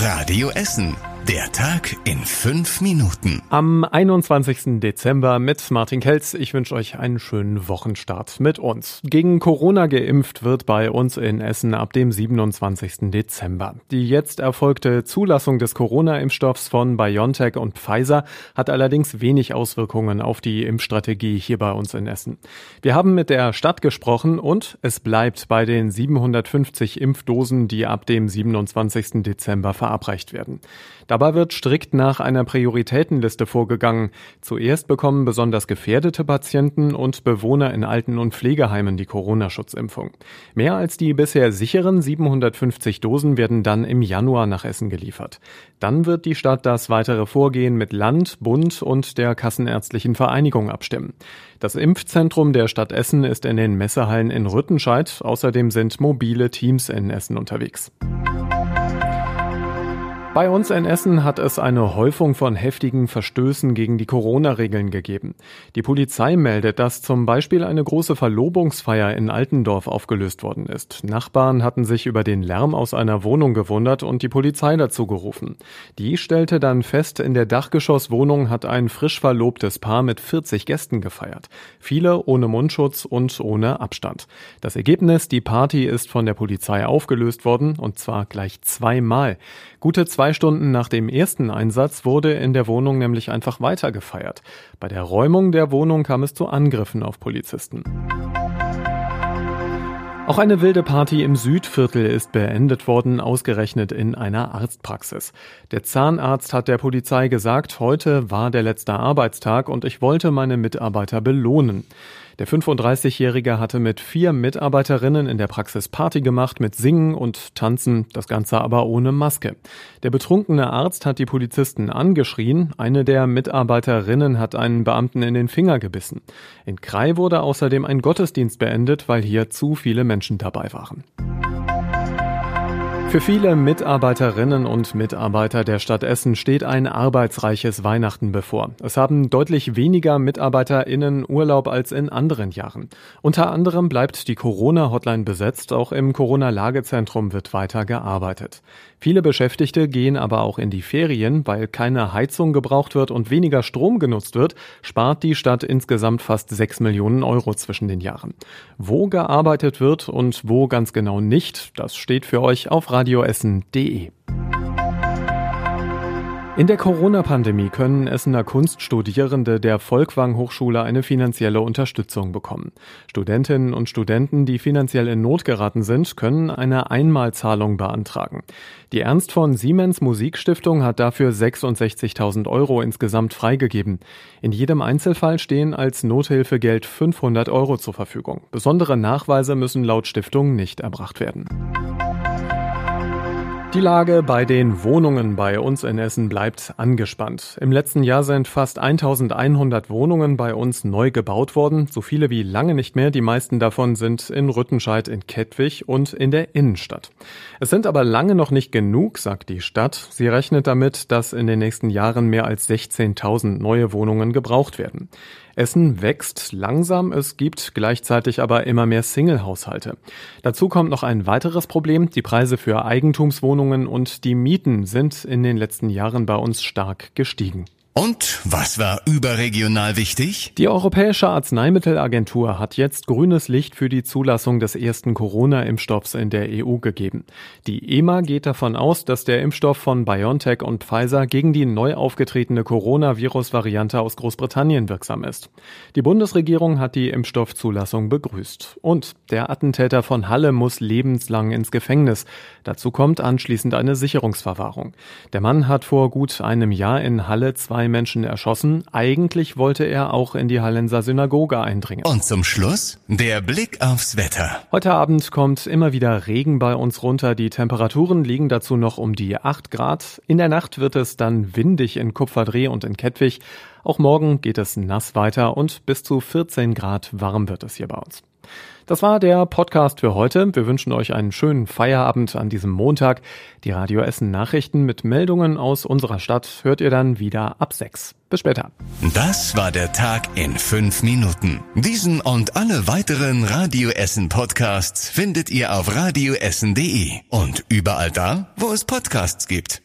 Radio Essen. Der Tag in fünf Minuten. Am 21. Dezember mit Martin Kelz. Ich wünsche euch einen schönen Wochenstart mit uns. Gegen Corona geimpft wird bei uns in Essen ab dem 27. Dezember. Die jetzt erfolgte Zulassung des Corona-Impfstoffs von BioNTech und Pfizer hat allerdings wenig Auswirkungen auf die Impfstrategie hier bei uns in Essen. Wir haben mit der Stadt gesprochen und es bleibt bei den 750 Impfdosen, die ab dem 27. Dezember verabreicht werden. Dabei wird strikt nach einer Prioritätenliste vorgegangen. Zuerst bekommen besonders gefährdete Patienten und Bewohner in Alten- und Pflegeheimen die Corona-Schutzimpfung. Mehr als die bisher sicheren 750 Dosen werden dann im Januar nach Essen geliefert. Dann wird die Stadt das weitere Vorgehen mit Land, Bund und der Kassenärztlichen Vereinigung abstimmen. Das Impfzentrum der Stadt Essen ist in den Messehallen in Rüttenscheid. Außerdem sind mobile Teams in Essen unterwegs. Bei uns in Essen hat es eine Häufung von heftigen Verstößen gegen die Corona-Regeln gegeben. Die Polizei meldet, dass zum Beispiel eine große Verlobungsfeier in Altendorf aufgelöst worden ist. Nachbarn hatten sich über den Lärm aus einer Wohnung gewundert und die Polizei dazu gerufen. Die stellte dann fest, in der Dachgeschosswohnung hat ein frisch verlobtes Paar mit 40 Gästen gefeiert. Viele ohne Mundschutz und ohne Abstand. Das Ergebnis, die Party ist von der Polizei aufgelöst worden und zwar gleich zweimal. Gute zwei Stunden nach dem ersten Einsatz wurde in der Wohnung nämlich einfach weiter gefeiert. Bei der Räumung der Wohnung kam es zu Angriffen auf Polizisten. Auch eine wilde Party im Südviertel ist beendet worden, ausgerechnet in einer Arztpraxis. Der Zahnarzt hat der Polizei gesagt, heute war der letzte Arbeitstag und ich wollte meine Mitarbeiter belohnen. Der 35-Jährige hatte mit vier Mitarbeiterinnen in der Praxis Party gemacht mit Singen und Tanzen, das Ganze aber ohne Maske. Der betrunkene Arzt hat die Polizisten angeschrien, eine der Mitarbeiterinnen hat einen Beamten in den Finger gebissen. In Krai wurde außerdem ein Gottesdienst beendet, weil hier zu viele Menschen dabei waren. Für viele Mitarbeiterinnen und Mitarbeiter der Stadt Essen steht ein arbeitsreiches Weihnachten bevor. Es haben deutlich weniger MitarbeiterInnen Urlaub als in anderen Jahren. Unter anderem bleibt die Corona-Hotline besetzt. Auch im Corona-Lagezentrum wird weiter gearbeitet. Viele Beschäftigte gehen aber auch in die Ferien, weil keine Heizung gebraucht wird und weniger Strom genutzt wird, spart die Stadt insgesamt fast 6 Millionen Euro zwischen den Jahren. Wo gearbeitet wird und wo ganz genau nicht, das steht für euch auf radioessen.de. In der Corona-Pandemie können Essener Kunststudierende der Volkwang Hochschule eine finanzielle Unterstützung bekommen. Studentinnen und Studenten, die finanziell in Not geraten sind, können eine Einmalzahlung beantragen. Die Ernst von Siemens Musikstiftung hat dafür 66.000 Euro insgesamt freigegeben. In jedem Einzelfall stehen als Nothilfegeld 500 Euro zur Verfügung. Besondere Nachweise müssen laut Stiftung nicht erbracht werden. Die Lage bei den Wohnungen bei uns in Essen bleibt angespannt. Im letzten Jahr sind fast 1100 Wohnungen bei uns neu gebaut worden, so viele wie lange nicht mehr. Die meisten davon sind in Rüttenscheid, in Kettwig und in der Innenstadt. Es sind aber lange noch nicht genug, sagt die Stadt. Sie rechnet damit, dass in den nächsten Jahren mehr als 16.000 neue Wohnungen gebraucht werden. Essen wächst langsam, es gibt gleichzeitig aber immer mehr Single-Haushalte. Dazu kommt noch ein weiteres Problem. Die Preise für Eigentumswohnungen und die Mieten sind in den letzten Jahren bei uns stark gestiegen. Und was war überregional wichtig? Die Europäische Arzneimittelagentur hat jetzt grünes Licht für die Zulassung des ersten Corona-Impfstoffs in der EU gegeben. Die EMA geht davon aus, dass der Impfstoff von BioNTech und Pfizer gegen die neu aufgetretene Coronavirus-Variante aus Großbritannien wirksam ist. Die Bundesregierung hat die Impfstoffzulassung begrüßt. Und der Attentäter von Halle muss lebenslang ins Gefängnis. Dazu kommt anschließend eine Sicherungsverwahrung. Der Mann hat vor gut einem Jahr in Halle zwei Menschen erschossen. Eigentlich wollte er auch in die Hallenser Synagoge eindringen. Und zum Schluss der Blick aufs Wetter. Heute Abend kommt immer wieder Regen bei uns runter. Die Temperaturen liegen dazu noch um die 8 Grad. In der Nacht wird es dann windig in Kupferdreh und in Kettwig. Auch morgen geht es nass weiter und bis zu 14 Grad warm wird es hier bei uns. Das war der Podcast für heute. Wir wünschen euch einen schönen Feierabend an diesem Montag. Die Radio Essen Nachrichten mit Meldungen aus unserer Stadt hört ihr dann wieder ab sechs. Bis später. Das war der Tag in fünf Minuten. Diesen und alle weiteren Radio Essen Podcasts findet ihr auf radioessen.de und überall da, wo es Podcasts gibt.